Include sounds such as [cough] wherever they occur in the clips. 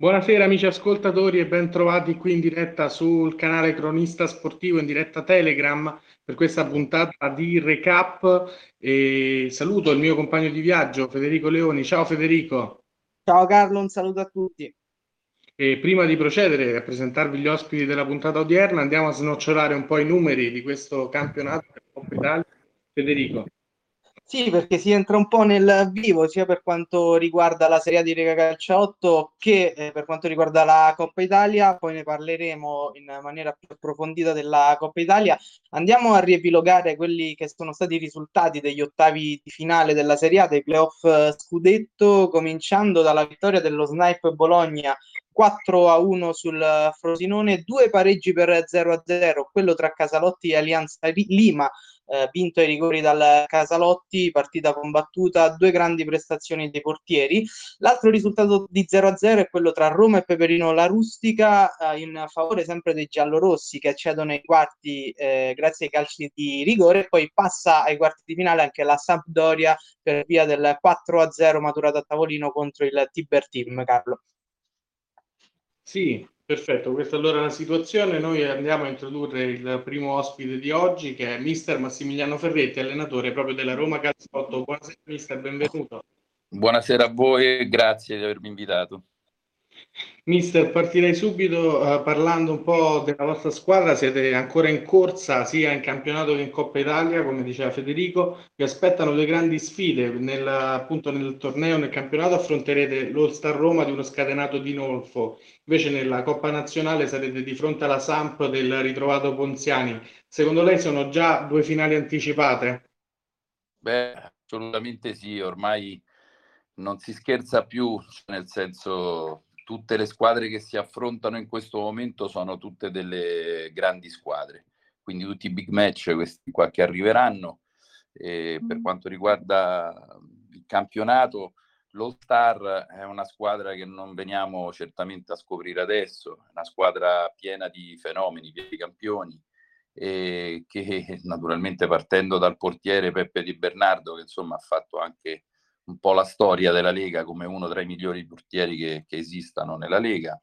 Buonasera amici ascoltatori e ben trovati qui in diretta sul canale Cronista Sportivo in diretta Telegram per questa puntata di recap e saluto il mio compagno di viaggio Federico Leoni. Ciao Federico. Ciao Carlo, un saluto a tutti. E prima di procedere a presentarvi gli ospiti della puntata odierna andiamo a snocciolare un po' i numeri di questo campionato. Federico. Sì, perché si entra un po' nel vivo sia per quanto riguarda la Serie A di Lega Calcio 8 che eh, per quanto riguarda la Coppa Italia, poi ne parleremo in maniera più approfondita della Coppa Italia. Andiamo a riepilogare quelli che sono stati i risultati degli ottavi di finale della Serie A, dei playoff eh, scudetto, cominciando dalla vittoria dello Snipe Bologna 4 a 1 sul Frosinone, due pareggi per 0 a 0, quello tra Casalotti e Alianza Lima eh, vinto ai rigori dal Casalotti, partita combattuta, due grandi prestazioni dei portieri. L'altro risultato di 0-0 è quello tra Roma e Peperino La Rustica eh, in favore sempre dei giallorossi che accedono ai quarti eh, grazie ai calci di rigore poi passa ai quarti di finale anche la Sampdoria per via del 4-0 maturato a tavolino contro il Tiber Team, Carlo. Sì, Perfetto, questa allora è la situazione. Noi andiamo a introdurre il primo ospite di oggi che è mister Massimiliano Ferretti, allenatore proprio della Roma Calciotto. Buonasera mister, benvenuto. Buonasera a voi e grazie di avermi invitato. Mister, partirei subito uh, parlando un po' della vostra squadra. Siete ancora in corsa sia in campionato che in Coppa Italia, come diceva Federico. Vi aspettano due grandi sfide. Nel, appunto nel torneo, nel campionato, affronterete l'All Star Roma di uno scatenato di Nolfo. Invece nella Coppa Nazionale sarete di fronte alla Samp del ritrovato Ponziani. Secondo lei sono già due finali anticipate? Beh, assolutamente sì. Ormai non si scherza più, nel senso tutte le squadre che si affrontano in questo momento sono tutte delle grandi squadre, quindi tutti i big match questi qua che arriveranno. E per mm. quanto riguarda il campionato, l'All Star è una squadra che non veniamo certamente a scoprire adesso, è una squadra piena di fenomeni, piena di campioni, e che naturalmente partendo dal portiere Peppe Di Bernardo, che insomma ha fatto anche un po' la storia della Lega come uno tra i migliori portieri che, che esistano nella Lega,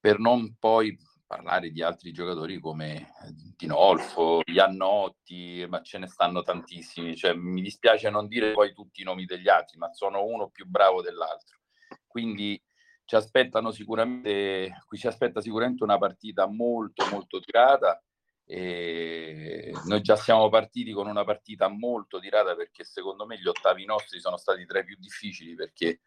per non poi parlare di altri giocatori come Dinolfo, Iannotti, ma ce ne stanno tantissimi. Cioè, mi dispiace non dire poi tutti i nomi degli altri, ma sono uno più bravo dell'altro. Quindi ci aspettano sicuramente, qui ci aspetta sicuramente una partita molto molto tirata e noi già siamo partiti con una partita molto tirata perché secondo me gli ottavi nostri sono stati tra i più difficili perché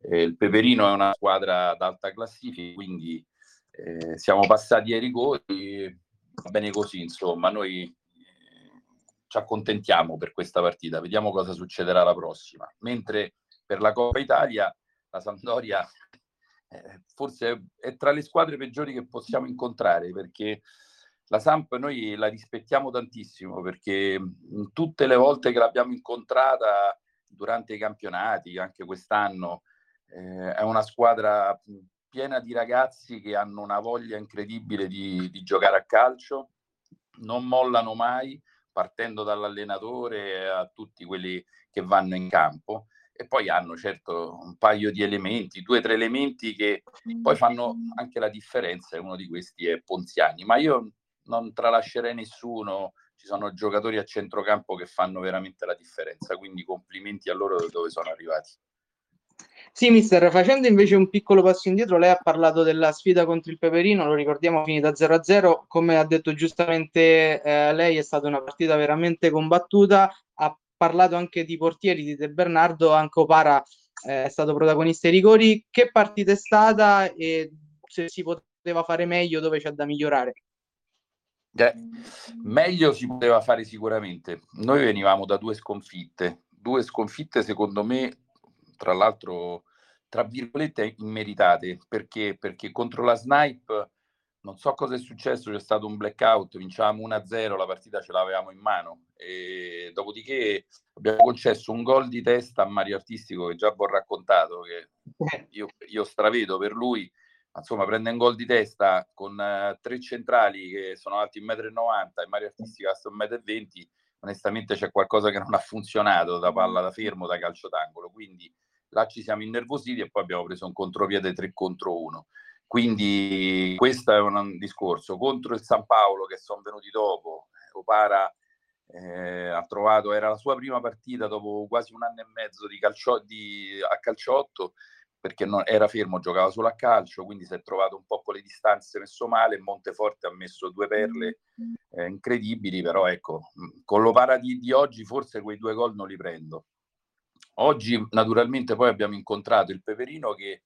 eh, il Peperino è una squadra ad alta classifica, quindi eh, siamo passati ai rigori, va bene così, insomma, noi eh, ci accontentiamo per questa partita, vediamo cosa succederà la prossima. Mentre per la Coppa Italia la Sampdoria eh, forse è tra le squadre peggiori che possiamo incontrare perché la Samp noi la rispettiamo tantissimo perché tutte le volte che l'abbiamo incontrata durante i campionati, anche quest'anno, eh, è una squadra piena di ragazzi che hanno una voglia incredibile di, di giocare a calcio, non mollano mai, partendo dall'allenatore a tutti quelli che vanno in campo e poi hanno certo un paio di elementi, due o tre elementi che poi fanno anche la differenza e uno di questi è Ponziani, ma io non tralascerei nessuno, ci sono giocatori a centrocampo che fanno veramente la differenza, quindi complimenti a loro dove sono arrivati. Sì, mister, facendo invece un piccolo passo indietro, lei ha parlato della sfida contro il Peperino, lo ricordiamo finita 0-0, come ha detto giustamente eh, lei è stata una partita veramente combattuta, ha parlato anche di portieri di De Bernardo, anche Opara eh, è stato protagonista ai rigori, che partita è stata e se si poteva fare meglio, dove c'è da migliorare? Eh, meglio si poteva fare sicuramente. Noi venivamo da due sconfitte, due sconfitte secondo me, tra l'altro, tra virgolette, immeritate, perché? Perché contro la Snipe non so cosa è successo, c'è stato un blackout, vinciamo 1-0, la partita ce l'avevamo in mano e dopodiché abbiamo concesso un gol di testa a Mario Artistico che già vi ho raccontato, che eh. io, io stravedo per lui, insomma prende un gol di testa con uh, tre centrali che sono alti 1,90 m e Mario Artistica sta 1,20 m, onestamente c'è qualcosa che non ha funzionato da palla da fermo, da calcio d'angolo, quindi là ci siamo innervositi e poi abbiamo preso un contropiede 3 contro 1. Quindi questo è un discorso. Contro il San Paolo che sono venuti dopo, Opara eh, ha trovato, era la sua prima partita dopo quasi un anno e mezzo di calcio, di, a calciotto, perché non, era fermo, giocava solo a calcio, quindi si è trovato un po' con le distanze messo male. Monteforte ha messo due perle eh, incredibili, però ecco, con l'Opara di, di oggi forse quei due gol non li prendo. Oggi naturalmente poi abbiamo incontrato il Peperino che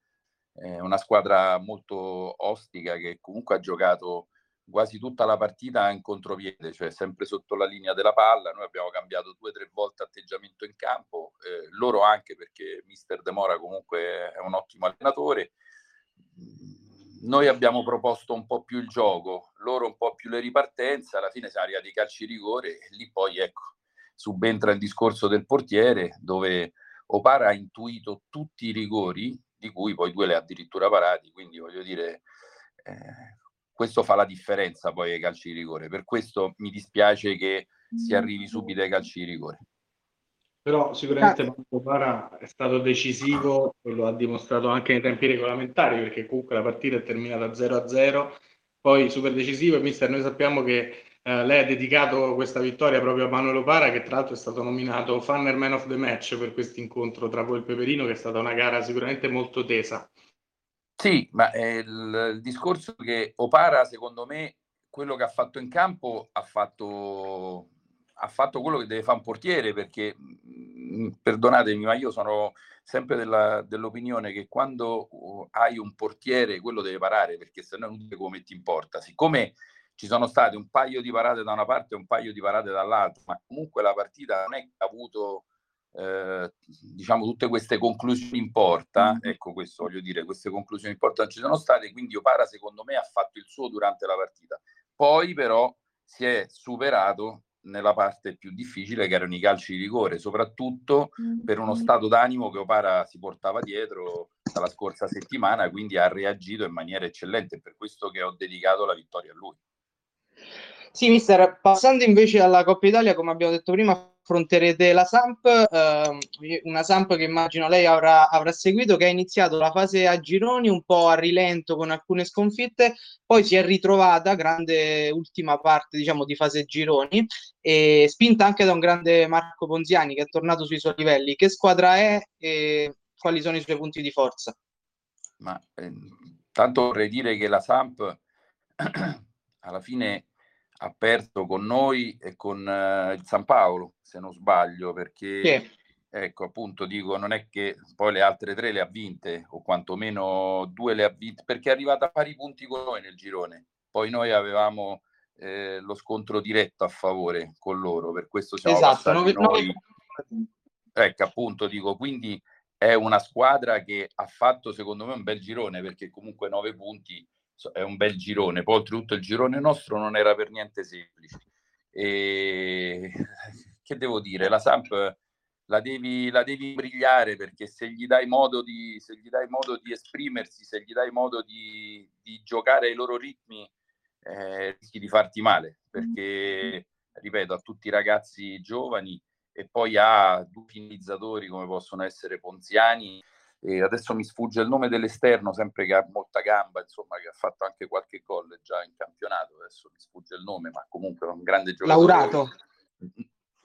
è una squadra molto ostica che comunque ha giocato quasi tutta la partita in contropiede, cioè sempre sotto la linea della palla. Noi abbiamo cambiato due o tre volte atteggiamento in campo, eh, loro anche perché Mister De Mora comunque è un ottimo allenatore. Noi abbiamo proposto un po' più il gioco, loro un po' più le ripartenze, alla fine siamo arrivati ai calci rigore e lì poi ecco, subentra il discorso del portiere dove Opara ha intuito tutti i rigori, di cui poi due le ha addirittura parati, quindi voglio dire, eh, questo fa la differenza poi ai calci di rigore. Per questo mi dispiace che si arrivi subito ai calci di rigore. Però sicuramente Marco Para è stato decisivo e lo ha dimostrato anche nei tempi regolamentari perché comunque la partita è terminata 0-0, poi super decisivo e mister noi sappiamo che eh, lei ha dedicato questa vittoria proprio a Manuel Para che tra l'altro è stato nominato Funner Man of the Match per questo incontro tra voi e il Peperino che è stata una gara sicuramente molto tesa. Sì, ma eh, il, il discorso che Opara, secondo me, quello che ha fatto in campo ha fatto, ha fatto quello che deve fare un portiere, perché mh, mm, perdonatemi, ma io sono sempre della, dell'opinione che quando uh, hai un portiere, quello deve parare, perché se no non lo metti in porta. Siccome ci sono state un paio di parate da una parte e un paio di parate dall'altra, ma comunque la partita non è che ha avuto eh, diciamo tutte queste conclusioni in porta, ecco questo voglio dire, queste conclusioni in porta non ci sono state, quindi Opara secondo me ha fatto il suo durante la partita. Poi però si è superato nella parte più difficile che erano i calci di rigore, soprattutto per uno stato d'animo che Opara si portava dietro dalla scorsa settimana, quindi ha reagito in maniera eccellente, per questo che ho dedicato la vittoria a lui. Sì, mister, passando invece alla Coppa Italia, come abbiamo detto prima, affronterete la Samp, eh, una Samp che immagino lei avrà, avrà, seguito, che ha iniziato la fase a gironi un po' a rilento con alcune sconfitte, poi si è ritrovata, grande ultima parte diciamo di fase gironi, e spinta anche da un grande Marco Ponziani che è tornato sui suoi livelli. Che squadra è e quali sono i suoi punti di forza? Ma eh, tanto vorrei dire che la Samp [clears throat] alla fine ha perso con noi e con uh, il San Paolo, se non sbaglio, perché sì. ecco appunto dico, non è che poi le altre tre le ha vinte, o quantomeno due le ha vinte, perché è arrivata a pari punti con noi nel girone. Poi noi avevamo eh, lo scontro diretto a favore con loro, per questo siamo esatto, noi. No. Ecco appunto dico, quindi è una squadra che ha fatto secondo me un bel girone, perché comunque nove punti è un bel girone. Poi oltretutto il girone nostro non era per niente semplice. E [laughs] che devo dire, la Samp la devi, la devi brillare perché se gli dai modo di, se gli dai modo di esprimersi, se gli dai modo di, di giocare ai loro ritmi, eh, rischi di farti male perché, ripeto, a tutti i ragazzi giovani e poi ha due finalizzatori come possono essere Ponziani e adesso mi sfugge il nome dell'esterno, sempre che ha molta gamba, insomma, che ha fatto anche qualche gol già in campionato. Adesso mi sfugge il nome, ma comunque è un grande giocatore. Laurato.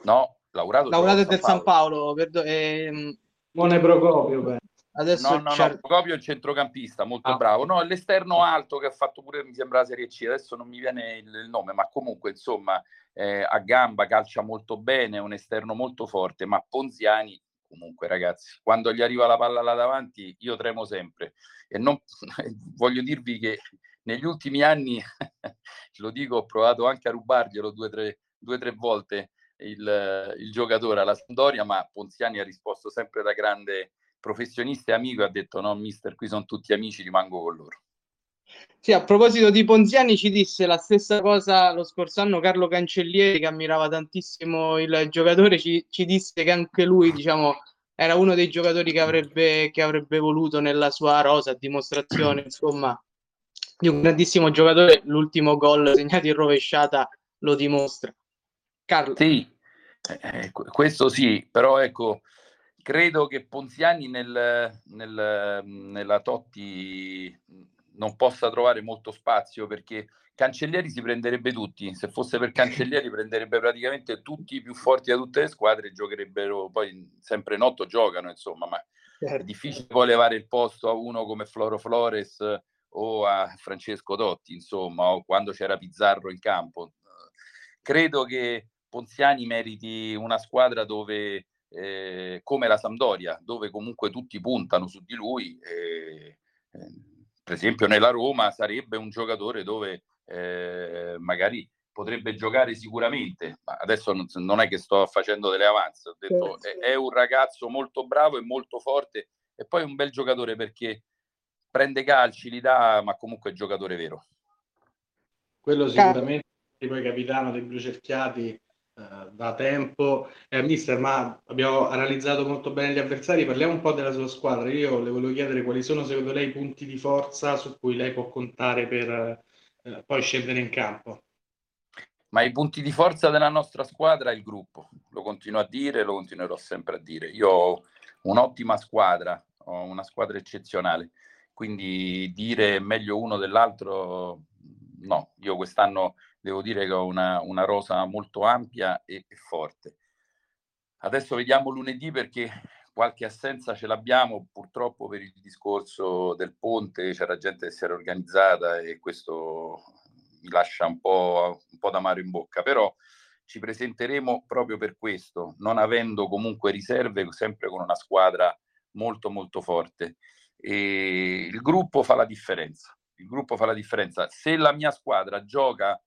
No, Laurato. Laurato è del San Paolo. Perdo- ehm... Non è Procopio, beh. Adesso no, no, no, Procopio è il centrocampista, molto ah. bravo. No, l'esterno alto che ha fatto pure, mi sembra, la Serie C. Adesso non mi viene il, il nome, ma comunque, insomma, eh, a gamba, calcia molto bene, è un esterno molto forte, ma Ponziani comunque ragazzi, quando gli arriva la palla là davanti io tremo sempre e non, [laughs] voglio dirvi che negli ultimi anni, [laughs] lo dico, ho provato anche a rubarglielo due o tre, tre volte il, il, giocatore alla Sampdoria, ma Ponziani ha risposto sempre da grande professionista e amico ha detto no mister, qui sono tutti amici, rimango con loro. Sì, a proposito di Ponziani, ci disse la stessa cosa lo scorso anno Carlo Cancellieri, che ammirava tantissimo il giocatore, ci, ci disse che anche lui, diciamo, era uno dei giocatori che avrebbe, che avrebbe voluto nella sua rosa, a dimostrazione, insomma, di un grandissimo giocatore. L'ultimo gol segnato in rovesciata lo dimostra. Carlo. Sì, eh, questo sì, però ecco, credo che Ponziani nel, nel, nella Totti non possa trovare molto spazio perché Cancellieri si prenderebbe tutti, se fosse per Cancellieri prenderebbe praticamente tutti i più forti da tutte le squadre, giocherebbero poi sempre in otto giocano insomma, ma certo. è difficile poi levare il posto a uno come Floro Flores o a Francesco Dotti, insomma, o quando c'era Pizzarro in campo. Credo che Ponziani meriti una squadra dove, eh, come la Sampdoria, dove comunque tutti puntano su di lui. Eh, eh, per esempio nella Roma sarebbe un giocatore dove eh, magari potrebbe giocare sicuramente, ma adesso non, è che sto facendo delle avanze, ho detto è, è, un ragazzo molto bravo e molto forte e poi un bel giocatore perché prende calci, li dà, ma comunque è giocatore vero. Quello sicuramente, poi capitano dei blu cerchiati eh, da tempo. Eh, mister, ma abbiamo analizzato molto bene gli avversari, parliamo un po' della sua squadra. Io le volevo chiedere quali sono secondo lei i punti di forza su cui lei può contare per eh, poi scendere in campo. Ma i punti di forza della nostra squadra è il gruppo, lo continuo a dire, lo continuerò sempre a dire. Io ho un'ottima squadra, ho una squadra eccezionale quindi dire meglio uno dell'altro, no, io quest'anno devo dire che ho una, una rosa molto ampia e, e, forte. Adesso vediamo lunedì perché qualche assenza ce l'abbiamo, purtroppo per il discorso del ponte c'era gente che si era organizzata e questo mi lascia un po', un po' d'amaro in bocca, però ci presenteremo proprio per questo, non avendo comunque riserve, sempre con una squadra molto molto forte. E il gruppo fa la differenza. Il gruppo fa la differenza. Se la mia squadra gioca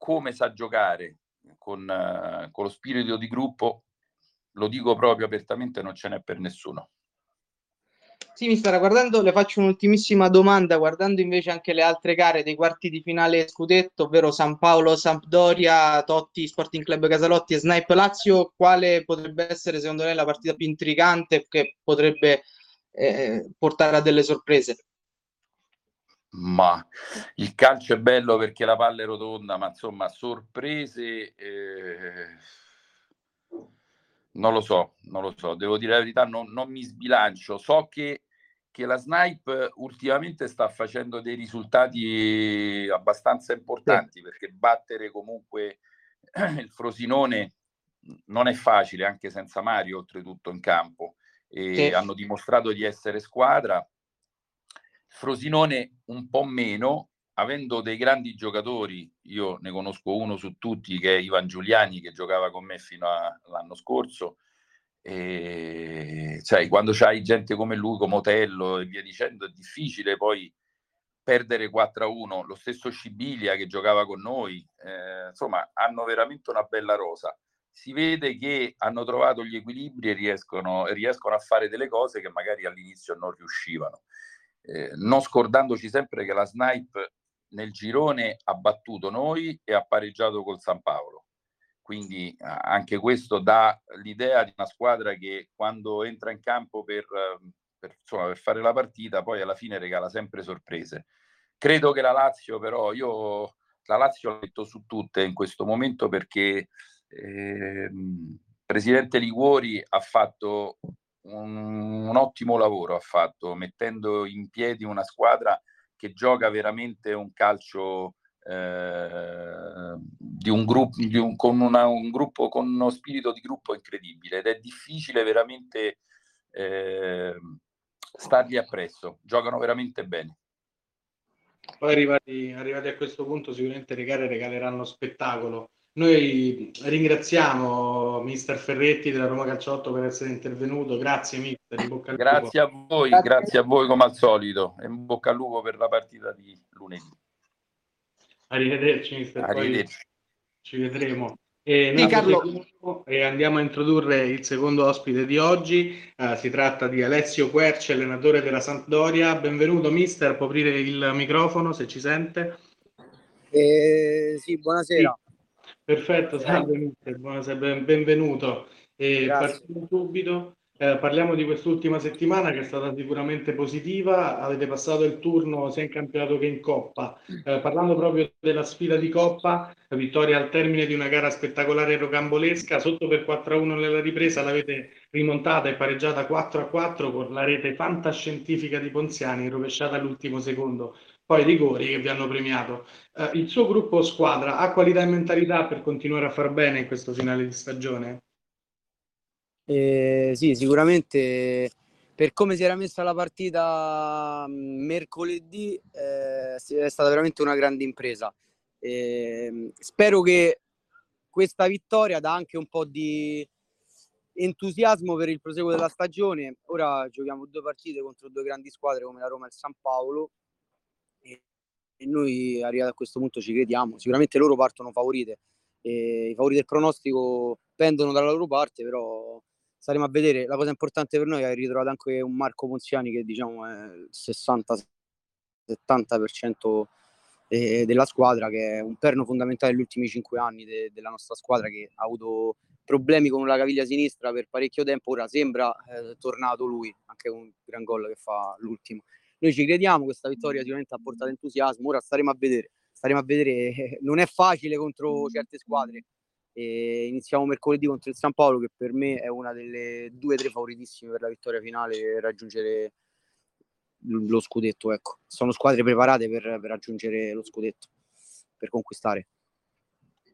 come sa giocare, con, uh, con lo spirito di gruppo, lo dico proprio apertamente, non ce n'è per nessuno. Sì, mi stava guardando, le faccio un'ultimissima domanda, guardando invece anche le altre gare dei quarti di finale scudetto, ovvero San Paolo, Sampdoria, Totti, Sporting Club Casalotti e Snipe Lazio, quale potrebbe essere secondo lei la partita più intrigante che potrebbe eh, portare a delle sorprese. Ma il calcio è bello perché la palla è rotonda, ma insomma, sorprese eh, non lo so, non lo so, devo dire la verità, non, non mi sbilancio. So che, che, la Snipe ultimamente sta facendo dei risultati abbastanza importanti perché battere comunque [clears throat] il Frosinone non è facile, anche senza Mario, oltretutto in campo e sì. hanno dimostrato di essere squadra. Frosinone un po' meno, avendo dei grandi giocatori, io ne conosco uno su tutti che è Ivan Giuliani che giocava con me fino all'anno scorso. E, cioè, quando c'hai gente come lui, come Otello e via dicendo, è difficile poi perdere 4-1. Lo stesso Scibilia che giocava con noi, eh, insomma, hanno veramente una bella rosa si vede che hanno trovato gli equilibri e riescono, riescono a fare delle cose che magari all'inizio non riuscivano. Eh, non scordandoci sempre che la Snipe nel girone ha battuto noi e ha pareggiato col San Paolo. Quindi anche questo dà l'idea di una squadra che quando entra in campo per, per, insomma, per fare la partita poi alla fine regala sempre sorprese. Credo che la Lazio però, io la Lazio l'ho detto su tutte in questo momento perché eh, Presidente Liguori ha fatto un, un, ottimo lavoro, ha fatto mettendo in piedi una squadra che gioca veramente un calcio eh, di un gruppo, di un, con una, un gruppo con uno spirito di gruppo incredibile ed è difficile veramente eh, stargli appresso, giocano veramente bene. Poi arrivati, arrivati a questo punto sicuramente le gare regaleranno spettacolo noi ringraziamo mister Ferretti della Roma Calciotto per essere intervenuto. Grazie, mister. Grazie a voi, grazie. grazie a voi come al solito. E in bocca al lupo per la partita di lunedì. Arrivederci, mister. Arrivederci. Poi ci vedremo. E, sì, Carlo. e andiamo a introdurre il secondo ospite di oggi. Uh, si tratta di Alessio Querci, allenatore della Sampdoria. Benvenuto, mister. Può aprire il microfono se ci sente? Eh, sì, buonasera. Perfetto, salve, ben, benvenuto. E partiamo subito. Eh, parliamo di quest'ultima settimana che è stata sicuramente positiva, avete passato il turno sia in campionato che in Coppa. Eh, parlando proprio della sfida di Coppa, vittoria al termine di una gara spettacolare rocambolesca, sotto per 4-1 nella ripresa l'avete rimontata e pareggiata 4 a 4 con la rete fantascientifica di Ponziani, rovesciata all'ultimo secondo. Poi rigori che vi hanno premiato. Eh, il suo gruppo squadra ha qualità e mentalità per continuare a far bene in questo finale di stagione? Eh, sì, sicuramente per come si era messa la partita mm, mercoledì eh, è stata veramente una grande impresa. Eh, spero che questa vittoria dà anche un po' di entusiasmo per il proseguo della stagione. Ora giochiamo due partite contro due grandi squadre come la Roma e il San Paolo e, e noi arrivati a questo punto ci crediamo. Sicuramente loro partono favorite. E I favori del pronostico pendono dalla loro parte, però staremo a vedere. La cosa importante per noi è ritrovato anche un Marco Ponziani che diciamo è il 60-70% della squadra, che è un perno fondamentale negli ultimi cinque anni de- della nostra squadra che ha avuto problemi con la caviglia sinistra per parecchio tempo, ora sembra eh, tornato lui, anche con un gran gol che fa l'ultimo. Noi ci crediamo, questa vittoria sicuramente ha portato entusiasmo, ora staremo a vedere, staremo a vedere, non è facile contro certe squadre, e iniziamo mercoledì contro il San Paolo che per me è una delle due o tre favoritissime per la vittoria finale e raggiungere lo scudetto ecco. sono squadre preparate per, per raggiungere lo scudetto per conquistare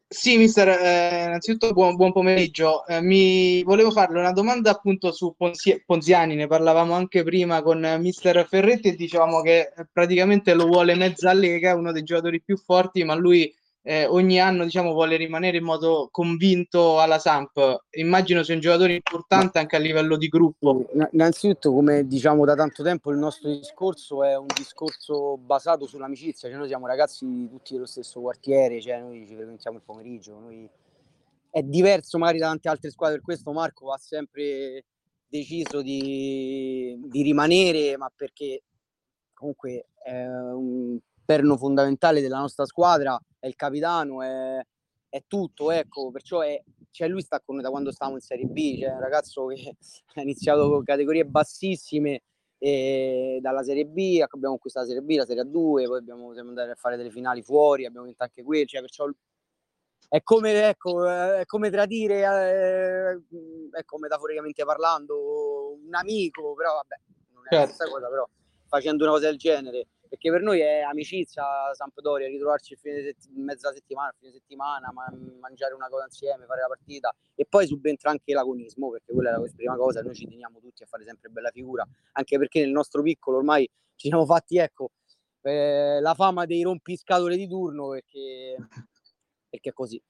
sì, mister, eh, innanzitutto buon, buon pomeriggio. Eh, mi volevo farle una domanda appunto su Ponzi- Ponziani, ne parlavamo anche prima con mister Ferretti e dicevamo che praticamente lo vuole mezza lega, uno dei giocatori più forti, ma lui eh, ogni anno diciamo, vuole rimanere in modo convinto alla Samp. Immagino sia un giocatore importante anche a livello di gruppo. Innanzitutto, come diciamo da tanto tempo, il nostro discorso è un discorso basato sull'amicizia. Cioè, noi siamo ragazzi tutti dello stesso quartiere, cioè, noi ci frequentiamo il pomeriggio. Noi... È diverso magari da tante altre squadre, per questo Marco ha sempre deciso di, di rimanere, ma perché comunque è un perno fondamentale della nostra squadra, è il capitano, è, è tutto, ecco, perciò è, cioè lui sta con noi da quando stavamo in Serie B, cioè un ragazzo che [laughs] ha iniziato con categorie bassissime e dalla Serie B, abbiamo conquistato la Serie B, la Serie A2, poi abbiamo, siamo andati a fare delle finali fuori, abbiamo vinto anche quelle, cioè perciò è come, ecco, è come tradire, ecco, metaforicamente parlando, un amico, però vabbè, non è certo. la stessa cosa, però facendo una cosa del genere perché per noi è amicizia Sampdoria, ritrovarci il fine sett- mezza settimana, fine settimana, ma- mangiare una cosa insieme, fare la partita e poi subentra anche l'agonismo, perché quella è la prima cosa, noi ci teniamo tutti a fare sempre bella figura, anche perché nel nostro piccolo ormai ci siamo fatti, ecco, eh, la fama dei rompiscatole di turno, perché, perché è così.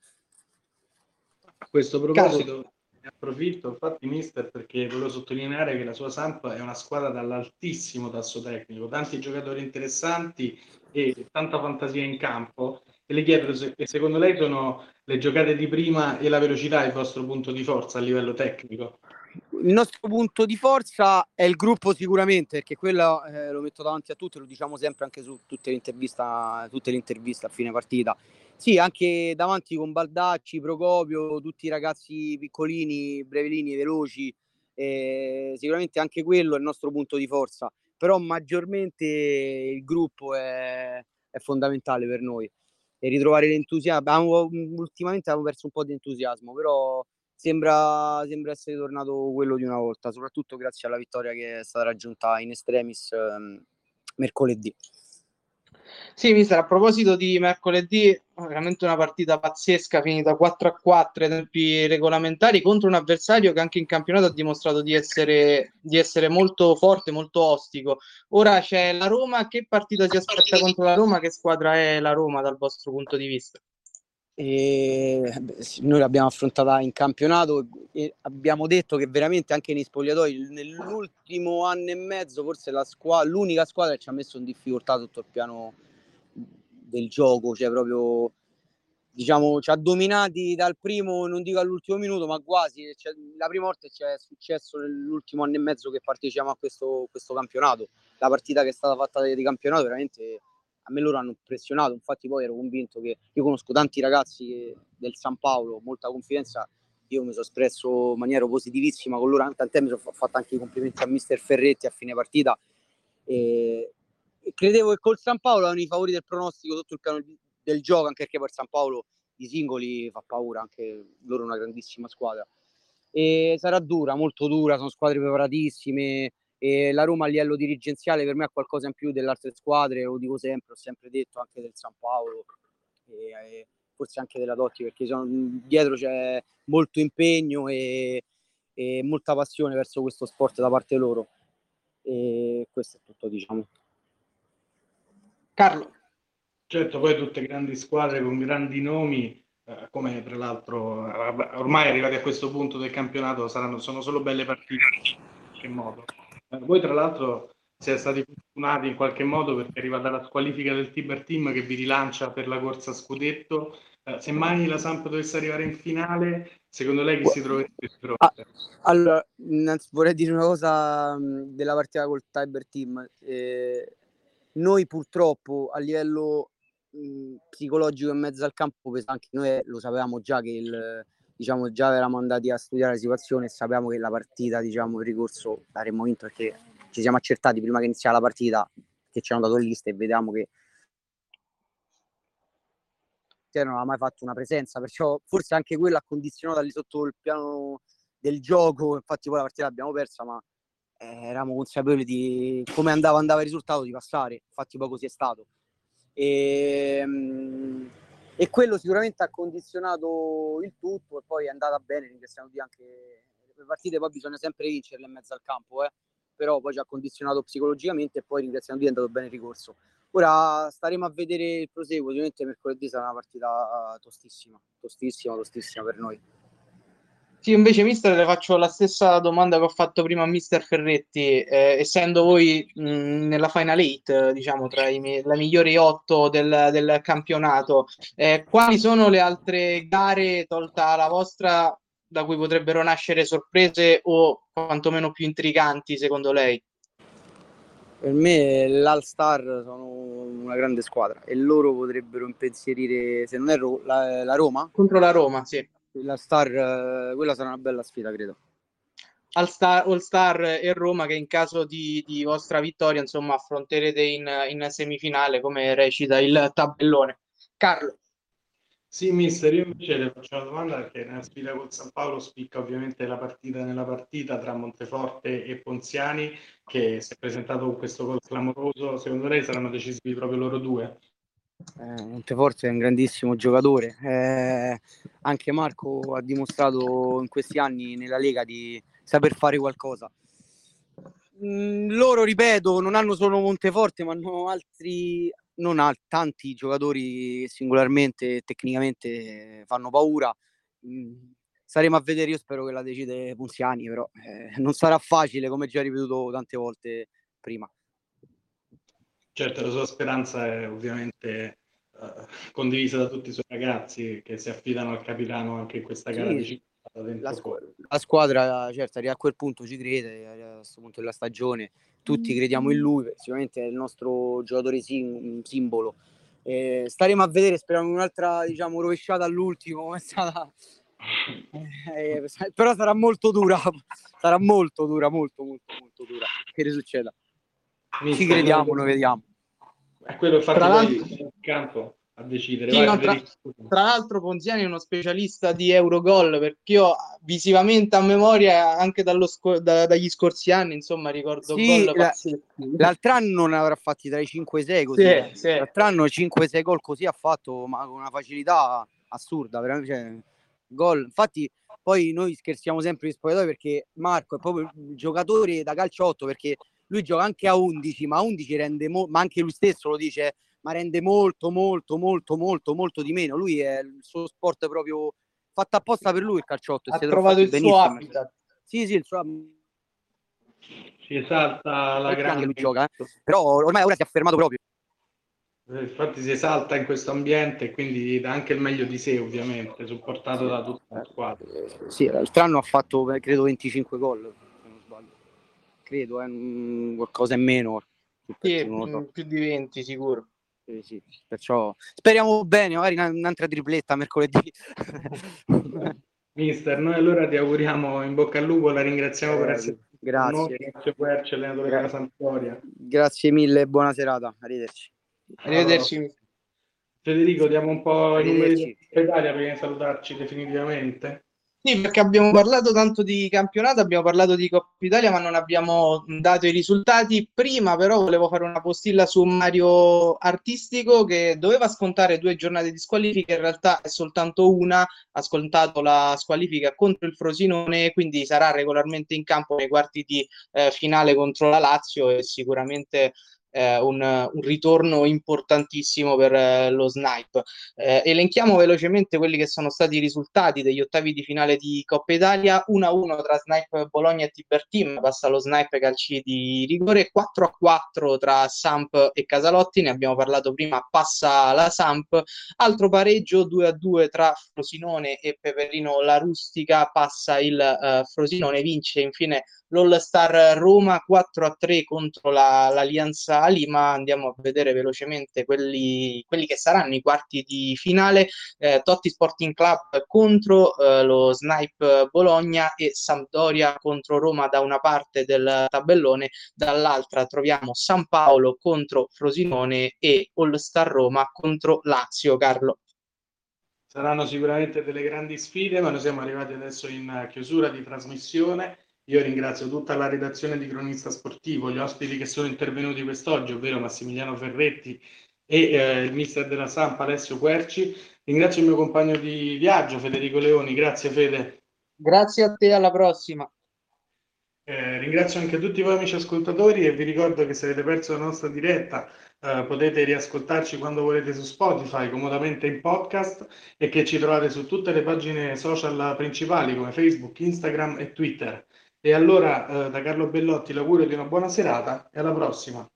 A questo proposito... Carlo approfitto infatti mister perché volevo sottolineare che la sua Samp è una squadra dall'altissimo tasso tecnico, tanti giocatori interessanti e tanta fantasia in campo e le chiedo se secondo lei sono le giocate di prima e la velocità il vostro punto di forza a livello tecnico? Il nostro punto di forza è il gruppo sicuramente, perché quello eh, lo metto davanti a tutti, lo diciamo sempre anche su tutte le interviste, tutte le interviste a fine partita sì, anche davanti con Baldacci, Procopio, tutti i ragazzi piccolini, brevelini, veloci, eh, sicuramente anche quello è il nostro punto di forza, però maggiormente il gruppo è, è fondamentale per noi e ritrovare l'entusiasmo. ultimamente abbiamo perso un po' di entusiasmo, però sembra, sembra essere tornato quello di una volta, soprattutto grazie alla vittoria che è stata raggiunta in extremis eh, mercoledì. Sì, mister, a proposito di mercoledì, veramente una partita pazzesca, finita 4 a 4 ai tempi regolamentari contro un avversario che anche in campionato ha dimostrato di essere, di essere molto forte, molto ostico. Ora c'è la Roma, che partita si aspetta contro la Roma? Che squadra è la Roma dal vostro punto di vista? E, noi l'abbiamo affrontata in campionato e abbiamo detto che veramente anche nei spogliatoi nell'ultimo anno e mezzo forse la squadra, l'unica squadra che ci ha messo in difficoltà sotto il piano del gioco, cioè proprio diciamo ci ha dominati dal primo, non dico all'ultimo minuto, ma quasi. Cioè, la prima volta ci è successo nell'ultimo anno e mezzo che partecipiamo a questo, questo campionato. La partita che è stata fatta di, di campionato veramente a me loro hanno impressionato, infatti poi ero convinto che io conosco tanti ragazzi del San Paolo, molta confidenza, io mi sono espresso in maniera positivissima con loro, tant'è mi sono fatto anche i complimenti a mister Ferretti a fine partita e credevo che col San Paolo erano i favori del pronostico sotto il piano del gioco, anche perché per San Paolo i singoli fa paura, anche loro una grandissima squadra. e sarà dura, molto dura, sono squadre preparatissime e la Roma a livello dirigenziale per me ha qualcosa in più delle altre squadre, lo dico sempre, ho sempre detto anche del San Paolo e, e forse anche della Totti perché sono, dietro c'è molto impegno e, e molta passione verso questo sport da parte loro e questo è tutto diciamo. Carlo. Certo, poi tutte grandi squadre con grandi nomi, eh, come tra l'altro eh, ormai arrivati a questo punto del campionato saranno, sono solo belle partite in modo. Eh, voi tra l'altro siete stati fortunati in qualche modo perché è arrivata la squalifica del Tiber Team che vi rilancia per la corsa a scudetto. Eh, se mai la Samp dovesse arrivare in finale, secondo lei chi si troverebbe? Ah, allora, vorrei dire una cosa della partita col Tiber Team. Eh, noi purtroppo a livello psicologico in mezzo al campo anche noi lo sapevamo già che il, diciamo già eravamo andati a studiare la situazione e sapevamo che la partita diciamo il ricorso l'avremmo vinto perché ci siamo accertati prima che iniziasse la partita che ci hanno dato lista e vediamo che non aveva mai fatto una presenza perciò forse anche quello ha condizionato lì sotto il piano del gioco. Infatti poi la partita l'abbiamo persa ma eh, eravamo consapevoli di come andava, andava il risultato di passare. Infatti poi così è stato. E, ehm, e quello sicuramente ha condizionato il tutto e poi è andata bene, ringraziamo di anche le partite poi bisogna sempre vincerle in mezzo al campo, eh? però poi ci ha condizionato psicologicamente e poi ringraziamo di è andato bene il ricorso. Ora staremo a vedere il proseguo, ovviamente mercoledì sarà una partita tostissima, tostissima, tostissima per noi. Sì, invece, mister, le faccio la stessa domanda che ho fatto prima a mister Ferretti. Eh, essendo voi mh, nella final eight, diciamo, tra i, le migliori otto del, del campionato, eh, quali sono le altre gare, tolta la vostra, da cui potrebbero nascere sorprese o quantomeno più intriganti, secondo lei? Per me l'All-Star sono una grande squadra e loro potrebbero impensierire, se non erro, la, la Roma? Contro la Roma, sì la Star, eh, quella sarà una bella sfida, credo. All Star, All Star e Roma che in caso di, di vostra vittoria insomma affronterete in, in, semifinale come recita il tabellone. Carlo. Sì, mister, io invece le faccio una domanda perché nella sfida con San Paolo spicca ovviamente la partita nella partita tra Monteforte e Ponziani che si è presentato con questo gol clamoroso. Secondo lei saranno decisivi proprio loro due? Eh, Monteforte è un grandissimo giocatore, eh, anche Marco ha dimostrato in questi anni nella Lega di saper fare qualcosa. Mm, loro, ripeto, non hanno solo Monteforte, ma hanno altri, non ha, tanti giocatori singolarmente tecnicamente fanno paura. Mm, staremo a vedere, io spero che la decide Ponziani, però eh, non sarà facile, come già ripetuto tante volte prima. Certo, la sua speranza è ovviamente uh, condivisa da tutti i suoi ragazzi che si affidano al capitano anche in questa gara sì, di la, squ- la, squadra, certo, arriva a quel punto ci crede, a questo punto della stagione, tutti crediamo in lui, sicuramente è il nostro giocatore sim- simbolo. Eh, staremo a vedere, speriamo un'altra diciamo, rovesciata all'ultimo, è stata... [laughs] eh, però sarà molto dura, sarà molto dura, molto molto molto dura che risucceda. Ci crediamo, noi vediamo. È quello infatti tra l'altro il campo a decidere. Sì, no, tra, tra, l'altro Ponziani è uno specialista di Eurogol perché io visivamente a memoria anche sco- da, dagli scorsi anni insomma ricordo sì, gol la, l'altro anno ne avrà fatti tra i 5 e 6 così sì, eh. sì. l'altro anno 5-6 gol così ha fatto ma con una facilità assurda veramente cioè, gol infatti poi noi scherziamo sempre in spogliatoi perché Marco è proprio il giocatore da calcio 8 perché lui gioca anche a 11, ma 11 rende mo- ma anche lui stesso lo dice, ma rende molto, molto, molto, molto, molto di meno. Lui è il suo sport proprio fatto apposta per lui il calciotto. Ha trovato il benissimo. suo habitat. Sì, sì, il suo Si esalta la grande... lui gioca, eh? però ormai ora si è affermato proprio. Eh, infatti si esalta in questo ambiente e quindi dà anche il meglio di sé ovviamente, supportato da tutta la squadra. Sì, l'altro anno ha fatto credo 25 gol credo, eh, qualcosa in meno. Sì, so. più di 20 sicuro. Sì, sì. Perciò speriamo bene, magari un'altra tripletta mercoledì. [laughs] Mister, noi allora ti auguriamo in bocca al lupo, la ringraziamo eh, per essere grazie. Grazie Querci, allenatore della Sampdoria. Grazie mille, buona serata, arrivederci. Arrivederci. Allora, Federico, diamo un po' i numeri dell'Italia prima di salutarci definitivamente. Sì, perché abbiamo parlato tanto di campionato, abbiamo parlato di Coppa Italia, ma non abbiamo dato i risultati. Prima, però, volevo fare una postilla su Mario Artistico che doveva scontare due giornate di squalifica, in realtà è soltanto una. Ha scontato la squalifica contro il Frosinone, quindi sarà regolarmente in campo nei quarti di eh, finale contro la Lazio e sicuramente eh, un, un, ritorno importantissimo per eh, lo Snipe. Eh, elenchiamo velocemente quelli che sono stati i risultati degli ottavi di finale di Coppa Italia: 1-1 tra Snipe Bologna e Tiberteam, passa lo Snipe calci di rigore, 4-4 tra Samp e Casalotti, ne abbiamo parlato prima, passa la Samp, altro pareggio 2-2 tra Frosinone e Peperino La Rustica, passa il uh, Frosinone, vince infine l'All Star Roma 4-3 contro la, l'Alianza Lima. Andiamo a vedere velocemente quelli, quelli che saranno i quarti di finale. Eh, Totti Sporting Club contro eh, lo Snipe Bologna e Sampdoria contro Roma da una parte del tabellone, dall'altra troviamo San Paolo contro Frosinone e All Star Roma contro Lazio. Carlo. Saranno sicuramente delle grandi sfide, ma noi siamo arrivati adesso in chiusura di trasmissione. Io ringrazio tutta la redazione di Cronista Sportivo, gli ospiti che sono intervenuti quest'oggi, ovvero Massimiliano Ferretti e eh, il mister della Sampa Alessio Querci. Ringrazio il mio compagno di viaggio Federico Leoni, grazie Fede. Grazie a te, alla prossima. Eh, ringrazio anche tutti voi amici ascoltatori e vi ricordo che se avete perso la nostra diretta eh, potete riascoltarci quando volete su Spotify, comodamente in podcast e che ci trovate su tutte le pagine social principali come Facebook, Instagram e Twitter. E allora eh, da Carlo Bellotti l'augurio di una buona serata e alla prossima.